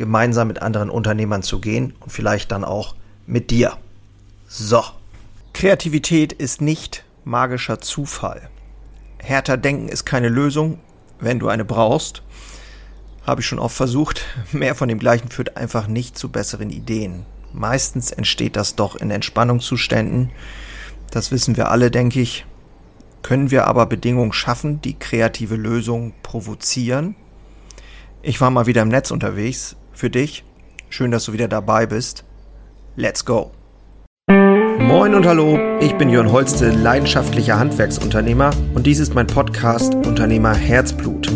gemeinsam mit anderen Unternehmern zu gehen und vielleicht dann auch mit dir. So. Kreativität ist nicht magischer Zufall. Härter denken ist keine Lösung, wenn du eine brauchst. Habe ich schon oft versucht. Mehr von dem Gleichen führt einfach nicht zu besseren Ideen. Meistens entsteht das doch in Entspannungszuständen. Das wissen wir alle, denke ich. Können wir aber Bedingungen schaffen, die kreative Lösungen provozieren? Ich war mal wieder im Netz unterwegs, für dich. Schön, dass du wieder dabei bist. Let's go! Moin und hallo, ich bin Jörn Holste, leidenschaftlicher Handwerksunternehmer und dies ist mein Podcast Unternehmer Herzblut.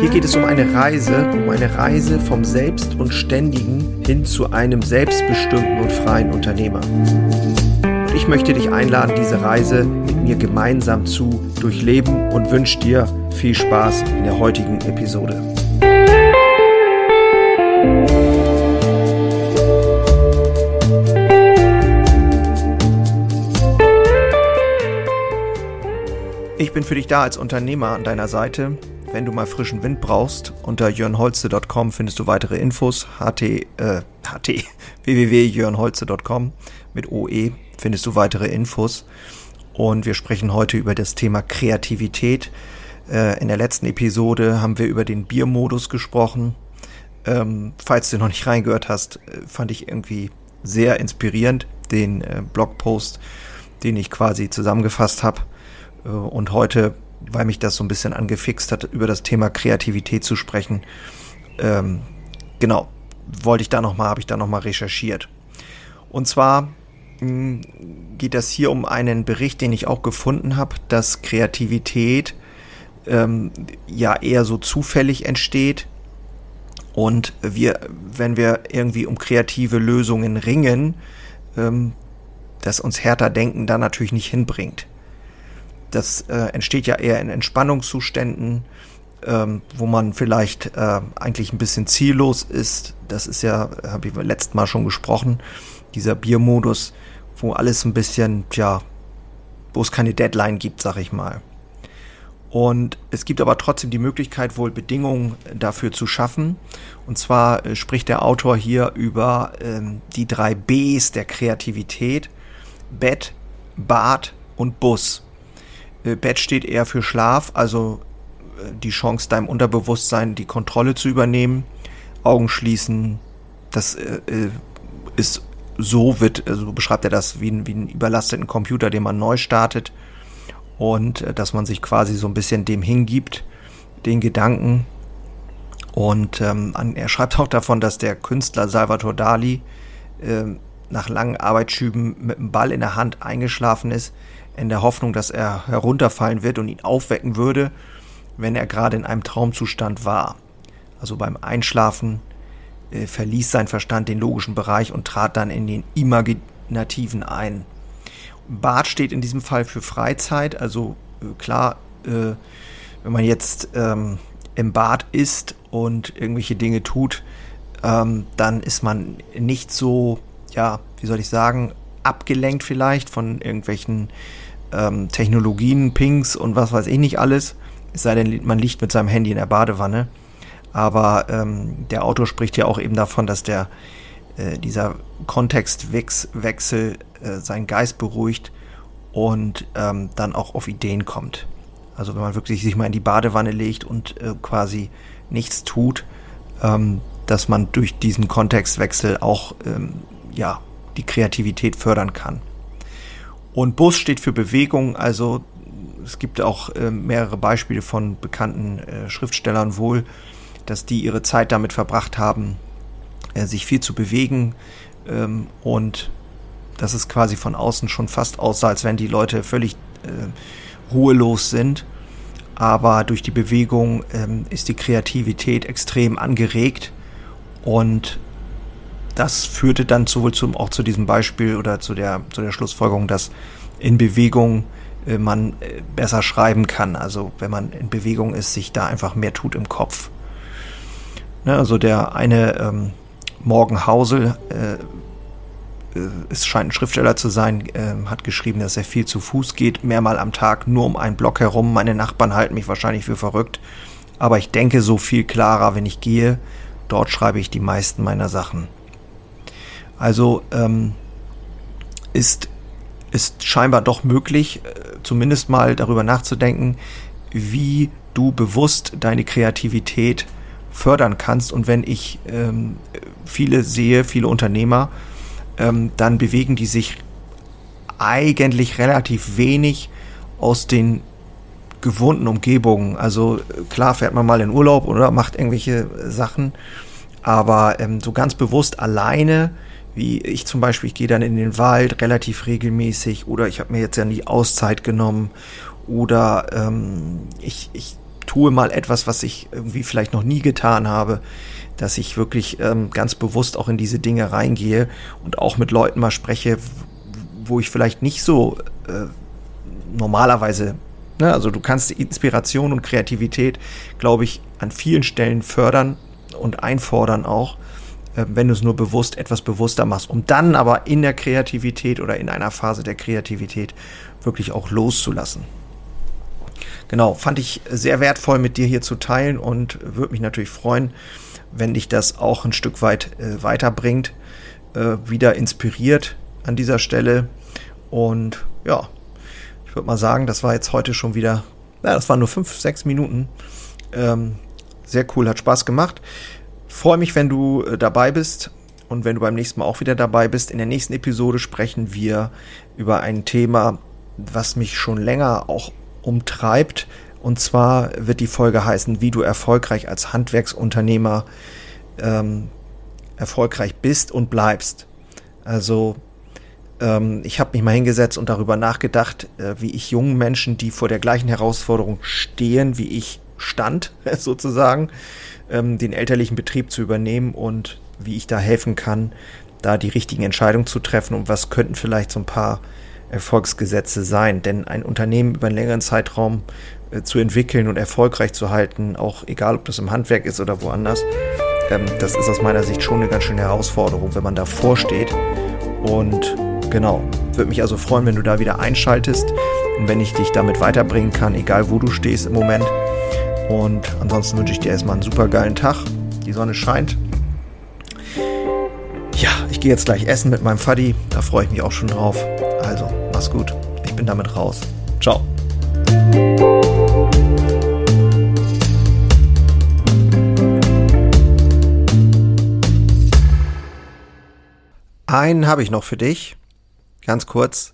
Hier geht es um eine Reise, um eine Reise vom Selbst und Ständigen hin zu einem selbstbestimmten und freien Unternehmer. Und ich möchte dich einladen, diese Reise mit mir gemeinsam zu durchleben und wünsche dir viel Spaß in der heutigen Episode. Bin für dich da als Unternehmer an deiner Seite. Wenn du mal frischen Wind brauchst, unter jörnholze.com findest du weitere Infos. ht, äh, ht, www.jörnholze.com mit OE findest du weitere Infos. Und wir sprechen heute über das Thema Kreativität. Äh, in der letzten Episode haben wir über den Biermodus gesprochen. Ähm, falls du noch nicht reingehört hast, äh, fand ich irgendwie sehr inspirierend den äh, Blogpost, den ich quasi zusammengefasst habe. Äh, und heute, weil mich das so ein bisschen angefixt hat, über das Thema Kreativität zu sprechen, ähm, genau, wollte ich da nochmal, habe ich da nochmal recherchiert. Und zwar hm, geht das hier um einen Bericht, den ich auch gefunden habe, dass Kreativität ähm, ja eher so zufällig entsteht. Und wir, wenn wir irgendwie um kreative Lösungen ringen, ähm, dass uns härter Denken da natürlich nicht hinbringt. Das äh, entsteht ja eher in Entspannungszuständen, ähm, wo man vielleicht äh, eigentlich ein bisschen ziellos ist. Das ist ja, habe ich letztes Mal schon gesprochen, dieser Biermodus, wo alles ein bisschen, ja, wo es keine Deadline gibt, sag ich mal. Und es gibt aber trotzdem die Möglichkeit, wohl Bedingungen dafür zu schaffen. Und zwar äh, spricht der Autor hier über ähm, die drei Bs der Kreativität. Bett, Bad und Bus. Äh, Bett steht eher für Schlaf, also äh, die Chance, deinem Unterbewusstsein die Kontrolle zu übernehmen. Augen schließen, das äh, äh ist so, wird, also beschreibt er das wie, wie einen überlasteten Computer, den man neu startet. Und dass man sich quasi so ein bisschen dem hingibt, den Gedanken. Und ähm, er schreibt auch davon, dass der Künstler Salvatore Dali äh, nach langen Arbeitsschüben mit dem Ball in der Hand eingeschlafen ist, in der Hoffnung, dass er herunterfallen wird und ihn aufwecken würde, wenn er gerade in einem Traumzustand war. Also beim Einschlafen äh, verließ sein Verstand den logischen Bereich und trat dann in den imaginativen ein. Bad steht in diesem Fall für Freizeit, also äh, klar, äh, wenn man jetzt ähm, im Bad ist und irgendwelche Dinge tut, ähm, dann ist man nicht so, ja, wie soll ich sagen, abgelenkt vielleicht von irgendwelchen ähm, Technologien, Pings und was weiß ich nicht alles. Es sei denn, man liegt mit seinem Handy in der Badewanne. Aber ähm, der Autor spricht ja auch eben davon, dass der äh, dieser Kontextwechsel äh, seinen Geist beruhigt und ähm, dann auch auf Ideen kommt. Also wenn man wirklich sich mal in die Badewanne legt und äh, quasi nichts tut, ähm, dass man durch diesen Kontextwechsel auch ähm, ja die Kreativität fördern kann. Und Bus steht für Bewegung, also es gibt auch äh, mehrere Beispiele von bekannten äh, Schriftstellern wohl, dass die ihre Zeit damit verbracht haben, äh, sich viel zu bewegen ähm, und dass es quasi von außen schon fast aussah, als wenn die Leute völlig äh, ruhelos sind. Aber durch die Bewegung ähm, ist die Kreativität extrem angeregt Und das führte dann sowohl zum, auch zu diesem Beispiel oder zu der, zu der Schlussfolgerung, dass in Bewegung äh, man äh, besser schreiben kann. Also wenn man in Bewegung ist, sich da einfach mehr tut im Kopf. Ne, also der eine ähm, Morgen Hausel, äh, äh, es scheint ein Schriftsteller zu sein, äh, hat geschrieben, dass er viel zu Fuß geht, mehrmal am Tag, nur um einen Block herum. Meine Nachbarn halten mich wahrscheinlich für verrückt, aber ich denke so viel klarer, wenn ich gehe. Dort schreibe ich die meisten meiner Sachen. Also ähm, ist, ist scheinbar doch möglich, äh, zumindest mal darüber nachzudenken, wie du bewusst deine Kreativität fördern kannst. Und wenn ich ähm, viele sehe, viele Unternehmer, ähm, dann bewegen die sich eigentlich relativ wenig aus den gewohnten Umgebungen. Also klar fährt man mal in Urlaub oder macht irgendwelche Sachen, aber ähm, so ganz bewusst alleine, wie ich zum Beispiel, ich gehe dann in den Wald relativ regelmäßig oder ich habe mir jetzt ja nie Auszeit genommen oder ähm, ich, ich tue mal etwas, was ich irgendwie vielleicht noch nie getan habe, dass ich wirklich ähm, ganz bewusst auch in diese Dinge reingehe und auch mit Leuten mal spreche, wo ich vielleicht nicht so äh, normalerweise, ne, also du kannst Inspiration und Kreativität, glaube ich, an vielen Stellen fördern und einfordern auch, wenn du es nur bewusst etwas bewusster machst, um dann aber in der Kreativität oder in einer Phase der Kreativität wirklich auch loszulassen genau, fand ich sehr wertvoll mit dir hier zu teilen und würde mich natürlich freuen, wenn dich das auch ein Stück weit äh, weiterbringt, äh, wieder inspiriert an dieser Stelle. Und ja, ich würde mal sagen, das war jetzt heute schon wieder, ja, das waren nur fünf, sechs Minuten. Ähm, sehr cool, hat Spaß gemacht. Freue mich, wenn du äh, dabei bist und wenn du beim nächsten Mal auch wieder dabei bist. In der nächsten Episode sprechen wir über ein Thema, was mich schon länger auch umtreibt. Und zwar wird die Folge heißen, wie du erfolgreich als Handwerksunternehmer ähm, erfolgreich bist und bleibst. Also ähm, ich habe mich mal hingesetzt und darüber nachgedacht, äh, wie ich jungen Menschen, die vor der gleichen Herausforderung stehen, wie ich stand, sozusagen, ähm, den elterlichen Betrieb zu übernehmen und wie ich da helfen kann, da die richtigen Entscheidungen zu treffen und was könnten vielleicht so ein paar Erfolgsgesetze sein. Denn ein Unternehmen über einen längeren Zeitraum äh, zu entwickeln und erfolgreich zu halten, auch egal ob das im Handwerk ist oder woanders, ähm, das ist aus meiner Sicht schon eine ganz schöne Herausforderung, wenn man davor steht. Und genau, würde mich also freuen, wenn du da wieder einschaltest und wenn ich dich damit weiterbringen kann, egal wo du stehst im Moment. Und ansonsten wünsche ich dir erstmal einen super geilen Tag. Die Sonne scheint. Ja, ich gehe jetzt gleich essen mit meinem Faddy. Da freue ich mich auch schon drauf. Also, mach's gut. Ich bin damit raus. Ciao. Einen habe ich noch für dich. Ganz kurz.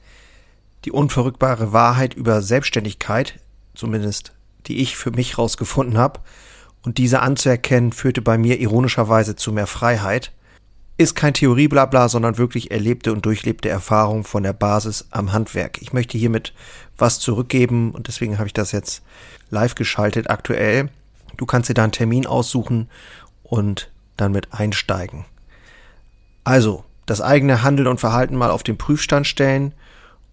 Die unverrückbare Wahrheit über Selbstständigkeit, zumindest die ich für mich rausgefunden habe, und diese anzuerkennen, führte bei mir ironischerweise zu mehr Freiheit ist kein Theorieblabla, sondern wirklich erlebte und durchlebte Erfahrung von der Basis am Handwerk. Ich möchte hiermit was zurückgeben und deswegen habe ich das jetzt live geschaltet aktuell. Du kannst dir da einen Termin aussuchen und dann mit einsteigen. Also, das eigene Handeln und Verhalten mal auf den Prüfstand stellen